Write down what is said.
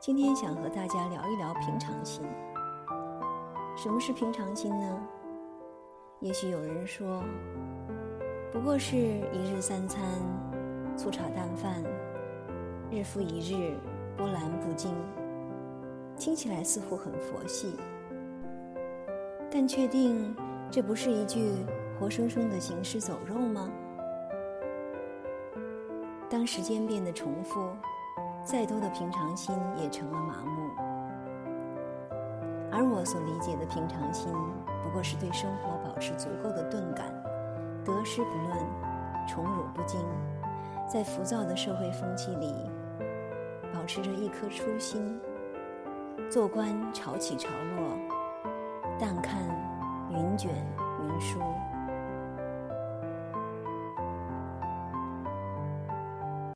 今天想和大家聊一聊平常心。什么是平常心呢？也许有人说，不过是一日三餐，粗茶淡饭，日复一日，波澜不惊。听起来似乎很佛系，但确定这不是一句活生生的行尸走肉吗？当时间变得重复，再多的平常心也成了麻木。而我所理解的平常心，不过是对生活保持足够的钝感，得失不论，宠辱不惊，在浮躁的社会风气里，保持着一颗初心。做官潮起潮落，淡看云卷云舒。